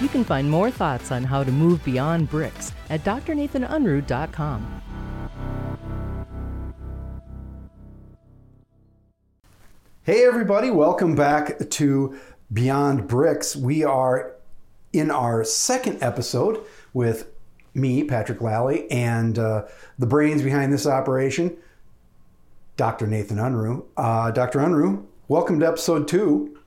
You can find more thoughts on how to move beyond bricks at drnathanunruh.com. Hey, everybody, welcome back to Beyond Bricks. We are in our second episode with me, Patrick Lally, and uh, the brains behind this operation, Dr. Nathan Unruh. Uh, Dr. Unruh, welcome to episode two.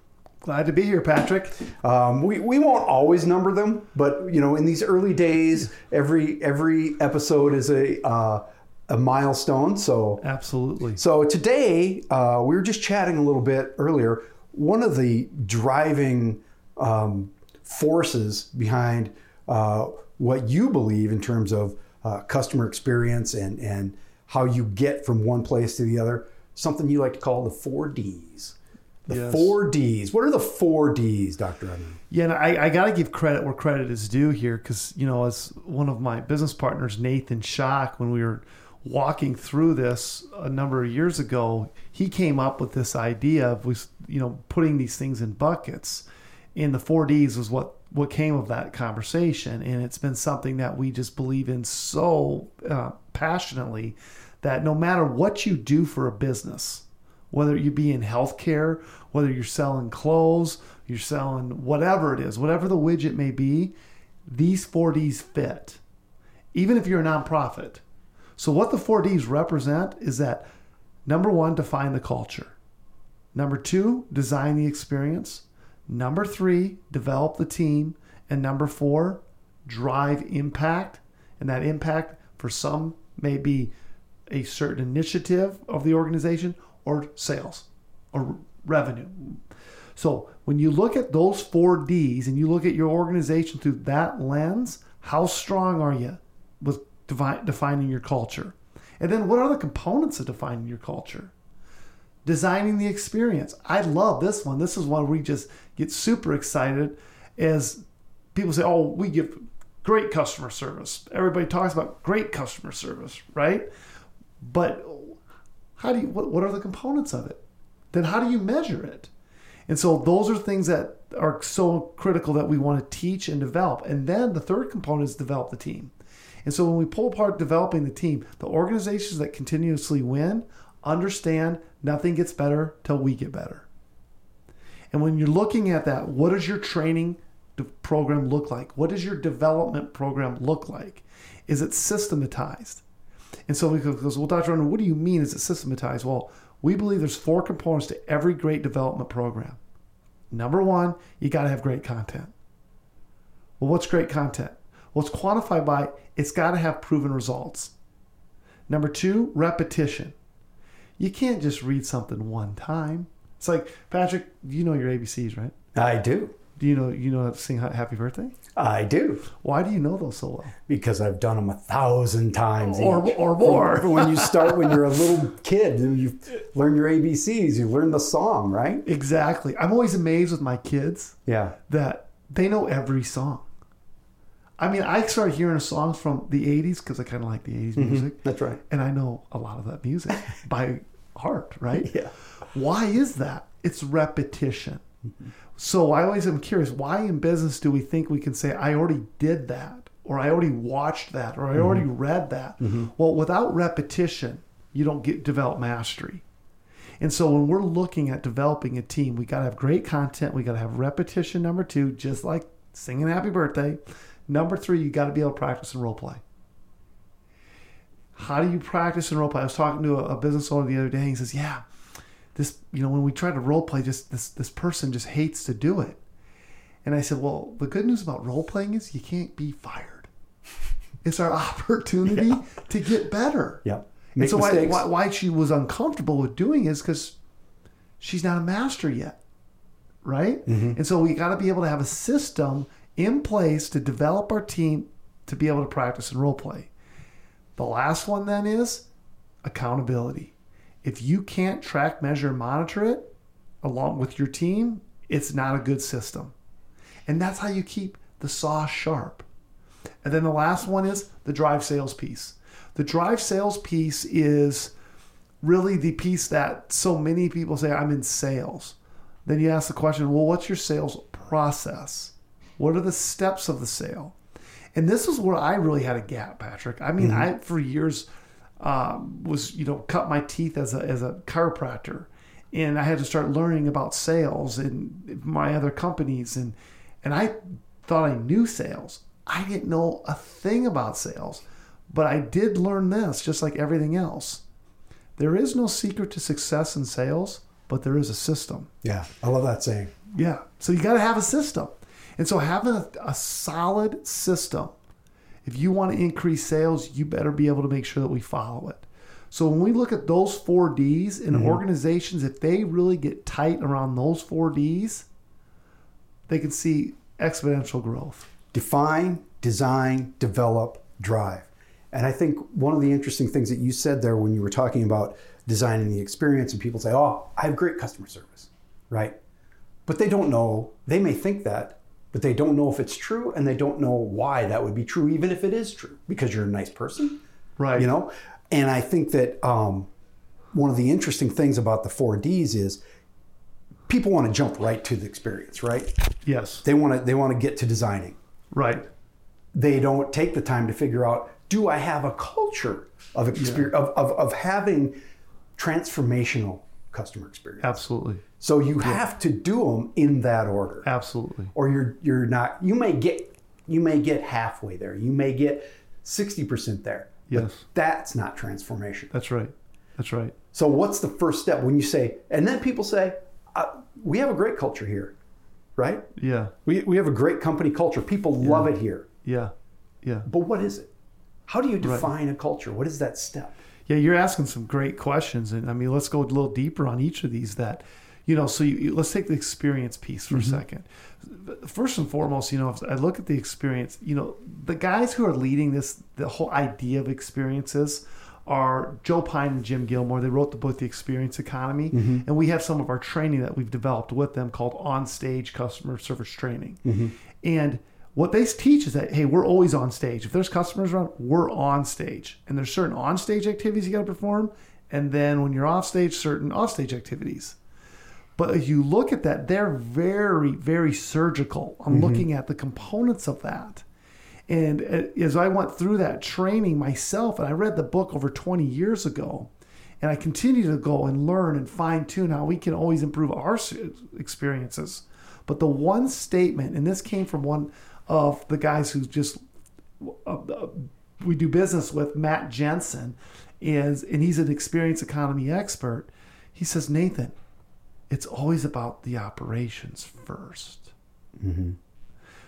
Glad to be here, Patrick. Um, we, we won't always number them, but you know, in these early days, every every episode is a uh, a milestone. So Absolutely. so today uh, we were just chatting a little bit earlier. One of the driving um, forces behind uh, what you believe in terms of uh, customer experience and and how you get from one place to the other, something you like to call the four Ds. The Yes. four Ds. What are the four Ds, Doctor? Unruh? Yeah, and I, I got to give credit where credit is due here because, you know, as one of my business partners, Nathan Schock, when we were walking through this a number of years ago, he came up with this idea of, was, you know, putting these things in buckets. And the four Ds was what, what came of that conversation. And it's been something that we just believe in so uh, passionately that no matter what you do for a business, whether you be in healthcare, whether you're selling clothes, you're selling whatever it is, whatever the widget may be, these 4Ds fit, even if you're a nonprofit. So, what the 4Ds represent is that number one, define the culture. Number two, design the experience. Number three, develop the team. And number four, drive impact. And that impact for some may be a certain initiative of the organization or sales or revenue. So when you look at those four D's and you look at your organization through that lens, how strong are you with devi- defining your culture? And then what are the components of defining your culture? Designing the experience. I love this one. This is one we just get super excited as people say, oh, we give great customer service. Everybody talks about great customer service, right? But how do you what, what are the components of it? Then how do you measure it? And so those are things that are so critical that we want to teach and develop. And then the third component is develop the team. And so when we pull apart developing the team the organizations that continuously win understand nothing gets better till we get better. And when you're looking at that what does your training program look like? What does your development program look like? Is it systematized and so we goes, well, Dr. Unruh, what do you mean is it systematized? Well, we believe there's four components to every great development program. Number one, you got to have great content. Well, what's great content? Well, it's quantified by it's got to have proven results. Number two, repetition. You can't just read something one time. It's like Patrick, you know your ABCs, right? I do. Do you know you know how to sing Happy Birthday? I do. Why do you know those so well? Because I've done them a thousand times. Or- each. or more. When you start when you're a little kid and you learn your ABCs, you learn the song, right? Exactly. I'm always amazed with my kids Yeah. that they know every song. I mean, I started hearing songs from the 80s because I kind of like the 80s mm-hmm. music. That's right. And I know a lot of that music by heart, right? Yeah. Why is that? It's repetition. So I always am curious why in business do we think we can say, I already did that, or I already watched that, or I mm-hmm. already read that? Mm-hmm. Well, without repetition, you don't get develop mastery. And so when we're looking at developing a team, we got to have great content. We got to have repetition. Number two, just like singing happy birthday. Number three, you got to be able to practice and role play. How do you practice and role play? I was talking to a, a business owner the other day. And he says, "Yeah, this you know when we try to role play, just this this person just hates to do it." And I said, "Well, the good news about role playing is you can't be fired. It's our opportunity to get better." Yeah. And so why, why, why she was uncomfortable with doing is because she's not a master yet, right? Mm-hmm. And so we got to be able to have a system in place to develop our team to be able to practice and role play. The last one then is accountability. If you can't track, measure, monitor it along with your team, it's not a good system. And that's how you keep the saw sharp. And then the last one is the drive sales piece. The drive sales piece is really the piece that so many people say, I'm in sales. Then you ask the question, well, what's your sales process? What are the steps of the sale? And this is where I really had a gap, Patrick. I mean, mm-hmm. I for years um, was you know cut my teeth as a as a chiropractor, and I had to start learning about sales and my other companies, and and I thought I knew sales. I didn't know a thing about sales, but I did learn this, just like everything else. There is no secret to success in sales, but there is a system. Yeah, I love that saying. Yeah. So you got to have a system. And so having a, a, solid system, if you want to increase sales, you better be able to make sure that we follow it. So when we look at those four D's in mm-hmm. organizations, if they really get tight around those four D's, they can see exponential growth. Define, design, develop, drive. And I think one of the interesting things that you said there when you were talking about designing the experience, and people say, Oh, I have great customer service, right? But they don't know, they may think that, but they don't know if it's true and they don't know why that would be true, even if it is true, because you're a nice person. Right. You know? And I think that um, one of the interesting things about the four Ds is people want to jump right to the experience, right? Yes. They want to they want to get to designing. Right. They don't take the time to figure out, do I have a culture of experience yeah. of, of, of having transformational customer experience? Absolutely. So you yeah. have to do them in that order. Absolutely. Or you're you're not. You may get you may get halfway there. You may get sixty percent there. Yes. that's not transformation. That's right. That's right. So what's the first step when you say? And then people say, uh, "We have a great culture here." Right? Yeah. We, we have a great company culture. People yeah. love it here. Yeah. Yeah. But what is it? How do you define right. a culture? What is that step? Yeah, you're asking some great questions. And I mean, let's go a little deeper on each of these that you know, so you, you, let's take the experience piece for mm-hmm. a second. First and foremost, you know, if I look at the experience, you know, the guys who are leading this, the whole idea of experiences are Joe Pine and Jim Gilmore. They wrote the book, The Experience Economy. Mm-hmm. And we have some of our training that we've developed with them called On Stage Customer Service Training. Mm-hmm. And what they teach is that, hey, we're always on stage. If there's customers around, we're on stage. And there's certain on stage activities you got to perform. And then when you're off stage, certain off stage activities. But as you look at that, they're very, very surgical on mm-hmm. looking at the components of that. And uh, as I went through that training myself, and I read the book over 20 years ago, and I continue to go and learn and fine tune how we can always improve our experiences. But the one statement, and this came from one of the guys who just uh, uh, we do business with, Matt Jensen, is and he's an experience economy expert. He says, Nathan, it's always about the operations 1st mm-hmm.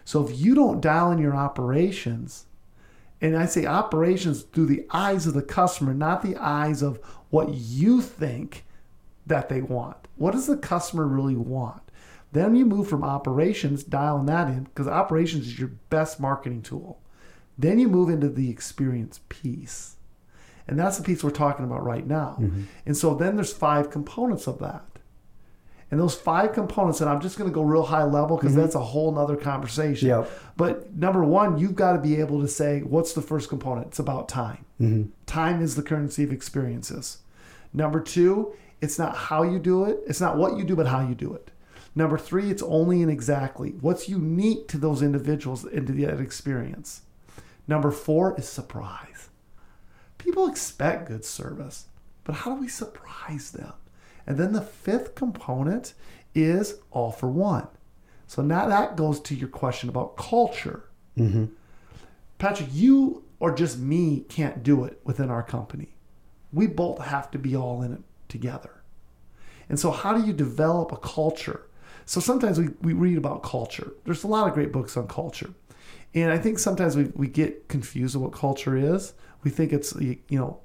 So if you don't dial in your operations, and I say operations through the eyes of the customer, not the eyes of what you think that they want. What does the customer really want? Then you move from operations, dialing that in, because operations is your best marketing tool. Then you move into the experience piece. And that's the piece we're talking about right now. Mm-hmm. And so then there's five components of that. And those five components, and I'm just going to go real high level because mm-hmm. that's a whole nother conversation. Yep. But number one, you've got to be able to say, what's the first component? It's about time. Mm-hmm. Time is the currency of experiences. Number two, it's not how you do it, it's not what you do, but how you do it. Number three, it's only and exactly what's unique to those individuals into that experience. Number four is surprise. People expect good service, but how do we surprise them? And then the fifth component is all for one. So now that goes to your question about culture. Mm-hmm. Patrick, you or just me can't do it within our company. We both have to be all in it together. And so, how do you develop a culture? So, sometimes we, we read about culture. There's a lot of great books on culture. And I think sometimes we, we get confused with what culture is. We think it's, you know,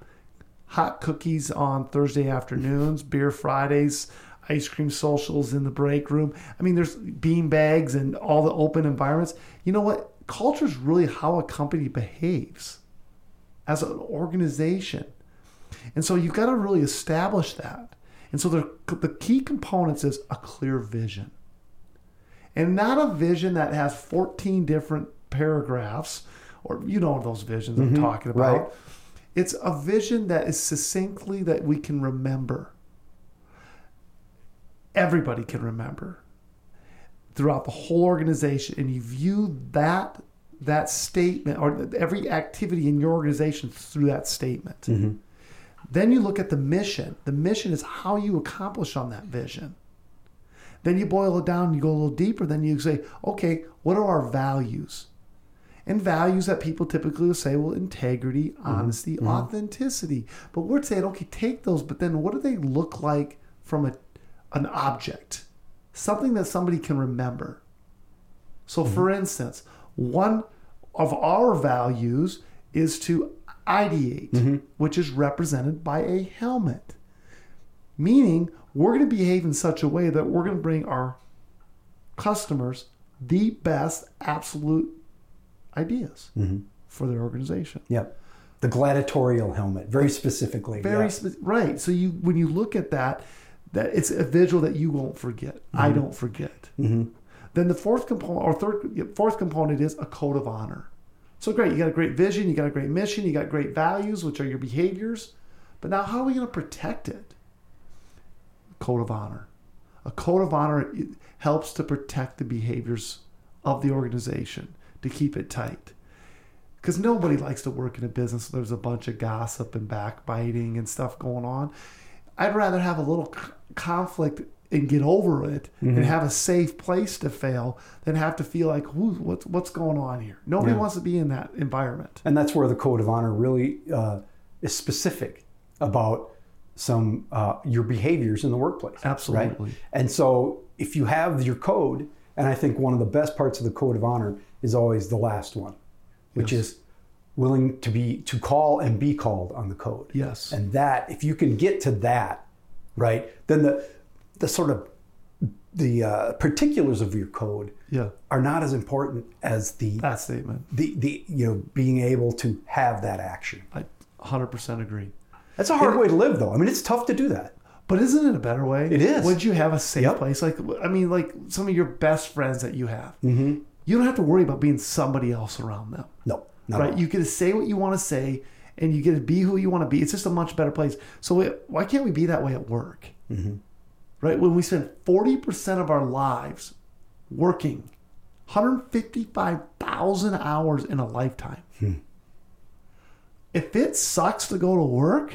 hot cookies on Thursday afternoons, beer Fridays, ice cream socials in the break room. I mean, there's bean bags and all the open environments. You know what? Culture is really how a company behaves as an organization. And so you've got to really establish that. And so the, the key components is a clear vision. And not a vision that has 14 different paragraphs, or you know those visions mm-hmm, I'm talking about. Right it's a vision that is succinctly that we can remember. Everybody can remember. throughout the whole organization and you view that that statement or every activity in your organization through that statement. Then you look at the mission. The mission is how you accomplish on that vision. Then you boil it down, you go a little deeper, then you say, okay, what are our values? And values that people typically will say, well, integrity, mm-hmm. honesty, mm-hmm. authenticity. But we're saying, okay, take those, but then what do they look like from a, an object? Something that somebody can remember. So, for mm-hmm. instance, one of our values is to ideate, mm-hmm. which is represented by a helmet. Meaning, we're going to behave in such a way that we're going to bring our customers the best absolute ideas mm-hmm. for their organization. Yep. The gladiatorial helmet, very specifically. Very yeah. spe- right. So you when you look at that, that it's a visual that you won't forget. I mm-hmm. don't forget. Then the fourth component or third fourth component is a code of honor. So great, you got a great vision, you got a great mission, you got great values, which are your behaviors. But now, how are we going to protect it? Code of honor. A code of honor helps to protect the behaviors of the organization to keep it tight. Because nobody likes to work in a business where there's a bunch of gossip and backbiting and stuff going on. I'd rather have a little conflict and get over it and have a safe place to fail than have to feel like, what's, what's going on here? Nobody Yeah. wants to be in that environment. And that's where the code of honor really uh, is specific about some uh, your behaviors in the workplace. Absolutely. Right? And so if you have your code, and I think one of the best parts of the code of honor is always the last one, which Yes. is willing to be to call and be called on the code. Yes. And that if you can get to that, right, then the the sort of the uh, particulars of your code Yeah. are not as important as the That statement. the the you know being able to have that action. I 100% agree. That's a hard way to live, though. I mean, it's tough to do that. But isn't it a better way? It is. Would you have a safe Yep. place? Like, I mean, like some of your best friends that you have. Mm-hmm. You don't have to worry about being somebody else around them. No, not right? You get to say what you want to say, and you get to be who you want to be. It's just a much better place. So why can't we be that way at work? Mm-hmm. Right? When we spend forty percent of our lives working, one hundred fifty-five thousand hours in a lifetime. Hmm. If it sucks to go to work,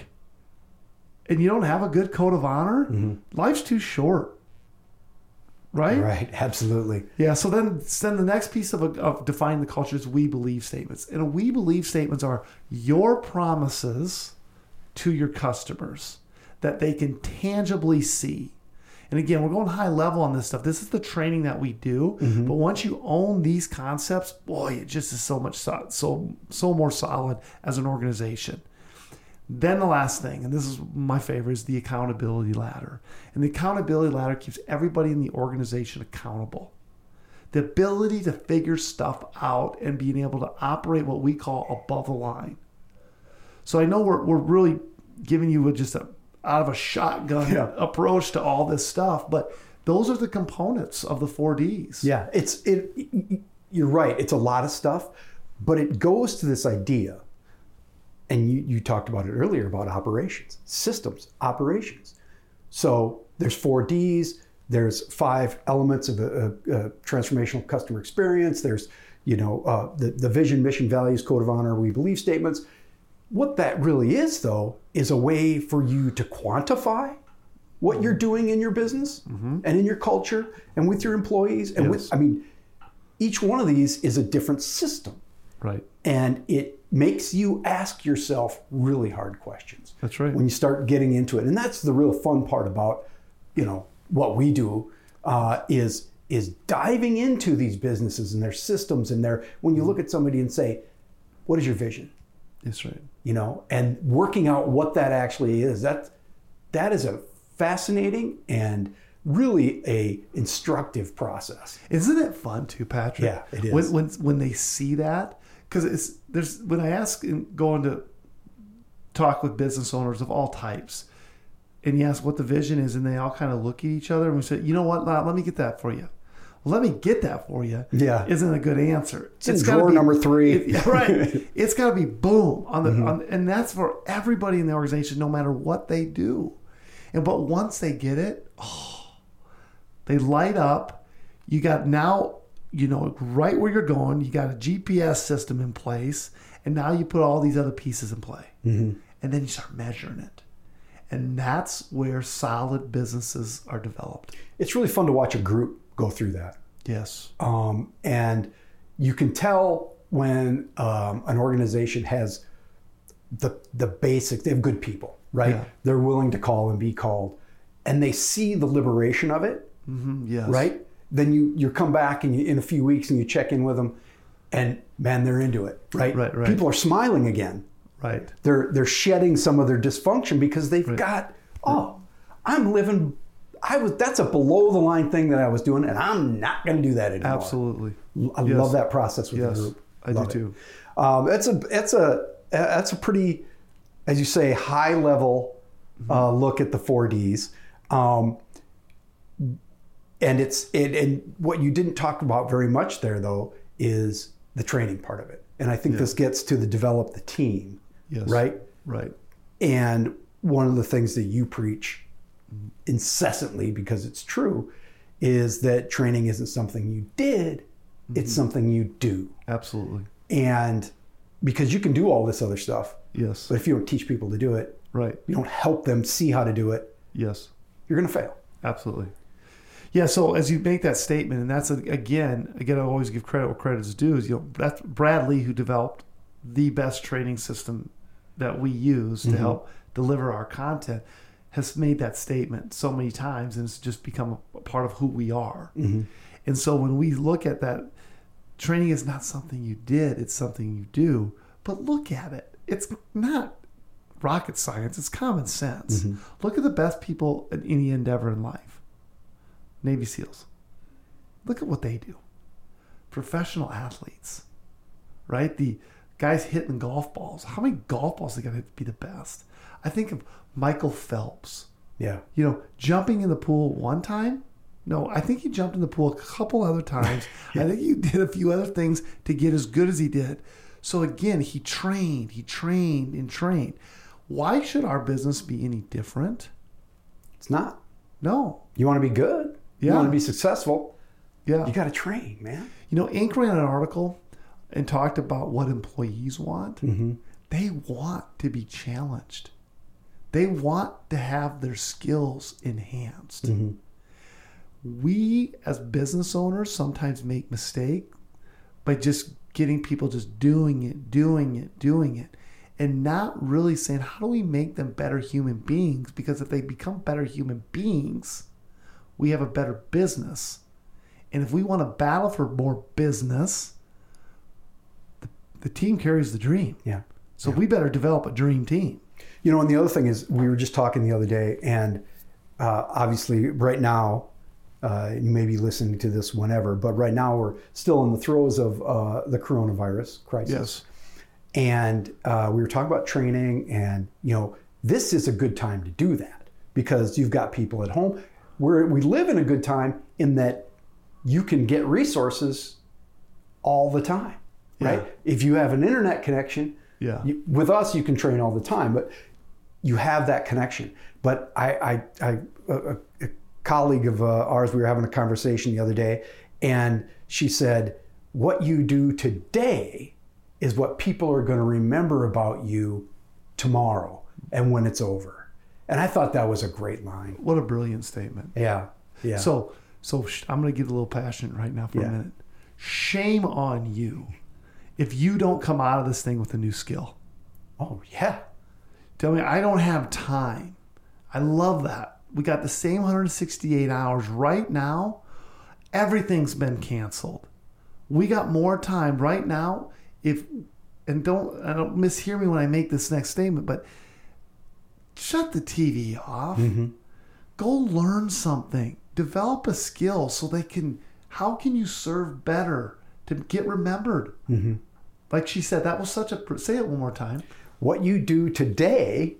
and you don't have a good code of honor, life's too short. Right? Mm-hmm. Right, absolutely. Yeah. So then, then the next piece of, of defining the culture is we believe statements, and we believe statements are your promises to your customers that they can tangibly see. And again, we're going high level on this stuff. This is the training that we do. Mm-hmm. But once you own these concepts, boy, it just is so much so so, so more solid as an organization. Then the last thing, and this is my favorite, is the accountability ladder. And the accountability ladder keeps everybody in the organization accountable. The ability to figure stuff out and being able to operate what we call above the line. So I know we're, we're really giving you a, just a out of a shotgun Yeah. approach to all this stuff, but those are the components of the four Ds. Yeah, it's it. You're right. It's a lot of stuff, but it goes to this idea, and you you talked about it earlier about operations, systems, operations. So there's four Ds. There's five elements of a, a, a transformational customer experience. There's you know uh, the the vision, mission, values, code of honor, we believe statements. What that really is, though, is a way for you to quantify what you're doing in your business and in your culture and with your employees. And Yes. with, I mean, each one of these is a different system. Right. And it makes you ask yourself really hard questions. That's right. When you start getting into it. And that's the real fun part about, you know, what we do uh, is is diving into these businesses and their systems and their when you look at somebody and say, what is your vision? That's right. you know, and working out what that actually is. That that is a fascinating and really a instructive process. Isn't it fun too, Patrick? Yeah, it is. When when, when they see that, because it's there's when I ask and go on to talk with business owners of all types, and you ask what the vision is, and they all kind of look at each other and we say, you know what, let let me get that for you. Let me get that for you. Yeah. isn't a good answer. It's gotta drawer number three. it- right. It's got to be boom on the, Mm-hmm. on, and that's for everybody in the organization, no matter what they do. And but once they get it, oh, they light up. You got now, you know, right where you're going. You got a GPS system in place, and now you put all these other pieces in play, and then you start measuring it, and that's where solid businesses are developed. It's really fun to watch a group go through that. Yes. Um, and you can tell when um, an organization has the the basic. They have good people, right? Yeah. They're willing to call and be called, and they see the liberation of it, Mm-hmm. Yes. right? Then you you come back and you, in a few weeks and you check in with them, and man, they're into it, right? Right, right. People are smiling again. Right. They're they're shedding some of their dysfunction because they've got oh, I'm living. I was that's a below the line thing that I was doing, and I'm not going to do that anymore. Absolutely. I Yes. love that process with Yes, the group. I do it. too. Um, that's a that's a that's a pretty, as you say, high level uh, Mm-hmm. look at the four Ds. Um, and it's it, and what you didn't talk about very much there though is the training part of it. And I think this gets to the develop the team, Yes. right? Right. And one of the things that you preach incessantly, because it's true, is that training isn't something you did, it's mm-hmm. something you do. Absolutely. And because you can do all this other stuff, Yes. but if you don't teach people to do it, Right. you don't help them see how to do it, Yes. you're going to fail. Absolutely. Yeah. So as you make that statement, and that's again, again, I always give credit where credit is due. Is you know that's Bradley who developed the best training system that we use to mm-hmm. help deliver our content has made that statement so many times, and it's just become a part of who we are. Mm-hmm. And so when we look at that, training is not something you did; it's something you do. But look at it; it's not rocket science; it's common sense. Mm-hmm. Look at the best people in any endeavor in life. Navy SEALs. Look at what they do. Professional athletes, right? The guys hitting golf balls. How many golf balls they got to be the best? I think of Michael Phelps. Yeah. You know, jumping in the pool one time. No, I think he jumped in the pool a couple other times. I think he did a few other things to get as good as he did. So again, he trained, he trained and trained. Why should our business be any different? It's not. No. You want to be good, Yeah. you want to be successful, Yeah. you got to train, man. You know, Inc. ran an article and talked about what employees want. Mm-hmm. They want to be challenged. They want to have their skills enhanced. Mm-hmm. We, as business owners, sometimes make mistake by just getting people just doing it, doing it, doing it, and not really saying how do we make them better human beings? Because if they become better human beings, we have a better business. And if we want to battle for more business, the, the team carries the dream. Yeah. So we better develop a dream team. You know, and the other thing is, we were just talking the other day, and uh, obviously, right now, uh, you may be listening to this whenever, but right now we're still in the throes of uh, the coronavirus crisis. Yes. And uh, we were talking about training, and you know, this is a good time to do that because you've got people at home. We're, we live in a good time in that you can get resources all the time, right? Yeah. If you have an internet connection, Yeah. you, with us, you can train all the time, but you have that connection. But I, I, I a, a colleague of uh, ours, we were having a conversation the other day, and she said, "What you do today is what people are going to remember about you tomorrow and when it's over." And I thought that was a great line. What a brilliant statement. Yeah, yeah. So, so I'm going to get a little passionate right now for Yeah. a minute. Shame on you if you don't come out of this thing with a new skill. oh yeah, Tell me, I don't have time. I love that. We got the same 168 hours right now. Everything's been canceled. We got more time right now. If and don't I don't mishear me when I make this next statement, but shut the TV off. Mm-hmm. Go learn something. Develop a skill so they can. How can you serve better to get remembered? Mm-hmm. Like she said, that was such a. Say it one more time. what you do today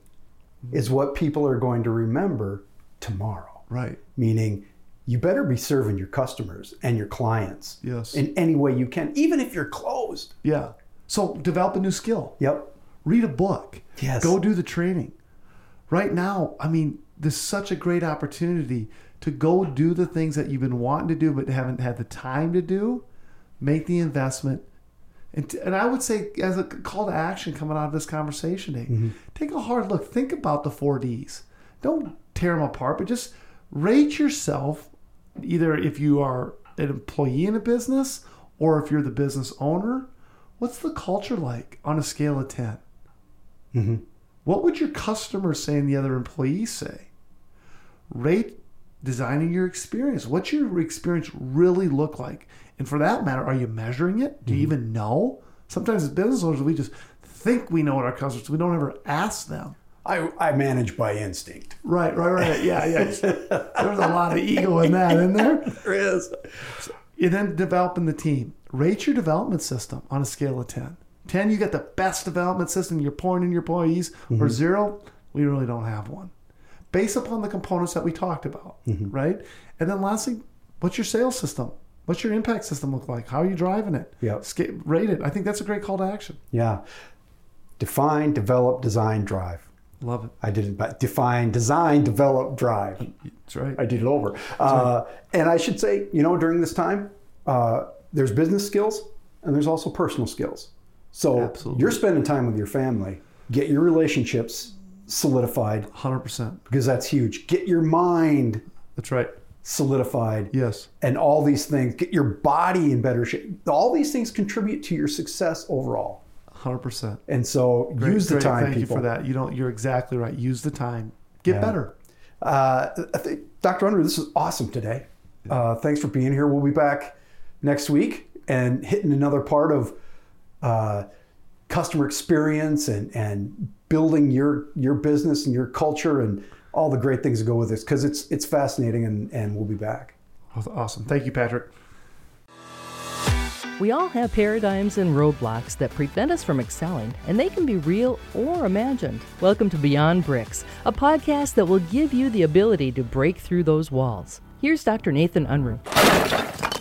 is what people are going to remember tomorrow. Right. meaning you better be serving your customers and your clients Yes. in any way you can, even if you're closed. Yeah. So develop a new skill. Yep. Read a book. Yes. Go do the training. Right now, I mean, there's such a great opportunity to go do the things that you've been wanting to do but haven't had the time to do, make the investment. And, t- and I would say, as a call to action coming out of this conversation, Dave, mm-hmm. take a hard look. Think about the four Ds. Don't tear them apart, but just rate yourself either if you are an employee in a business or if you're the business owner. What's the culture like on a scale of 10? Mm-hmm. What would your customers say and the other employees say? Rate designing your experience. What's your experience really look like? And for that matter, are you measuring it? Do you mm-hmm. even know? Sometimes as business owners, we just think we know what our customers. We don't ever ask them. I, I manage by instinct. Right, right, right. Yeah, yeah. There's a lot of ego in that, isn't there? There is. And then developing the team. Rate your development system on a scale of 10. 10, you got the best development system, you're pouring in your employees, or mm-hmm. zero, we really don't have one. Based upon the components that we talked about, right? And then lastly, what's your sales system? What's your impact system look like? How are you driving it? Yeah, Sca- rate it. I think that's a great call to action. Yeah. Define, develop, design, drive. Love it. I did it, but define, design, develop, drive. That's right. I did it over. Uh, and I should say, you know, during this time, uh, there's business skills and there's also personal skills. So Absolutely. you're spending time with your family. Get your relationships solidified 100%. because that's huge. Get your mind That's right. solidified. Yes. And all these things. Get your body in better shape. All these things contribute to your success overall. 100%. And so Great, use the great. time, Thank people. you for that. You don't. You're exactly right. Use the time. Get Yeah. better. Uh, I think, Dr. Unruh, this is awesome today. Uh, thanks for being here. We'll be back next week and hitting another part of uh, customer experience and, and building your your business and your culture and all the great things that go with this because it's it's fascinating and, and we'll be back. Awesome. Thank you, Patrick. We all have paradigms and roadblocks that prevent us from excelling, and they can be real or imagined. Welcome to Beyond Bricks, a podcast that will give you the ability to break through those walls. Here's Dr. Nathan Unruh.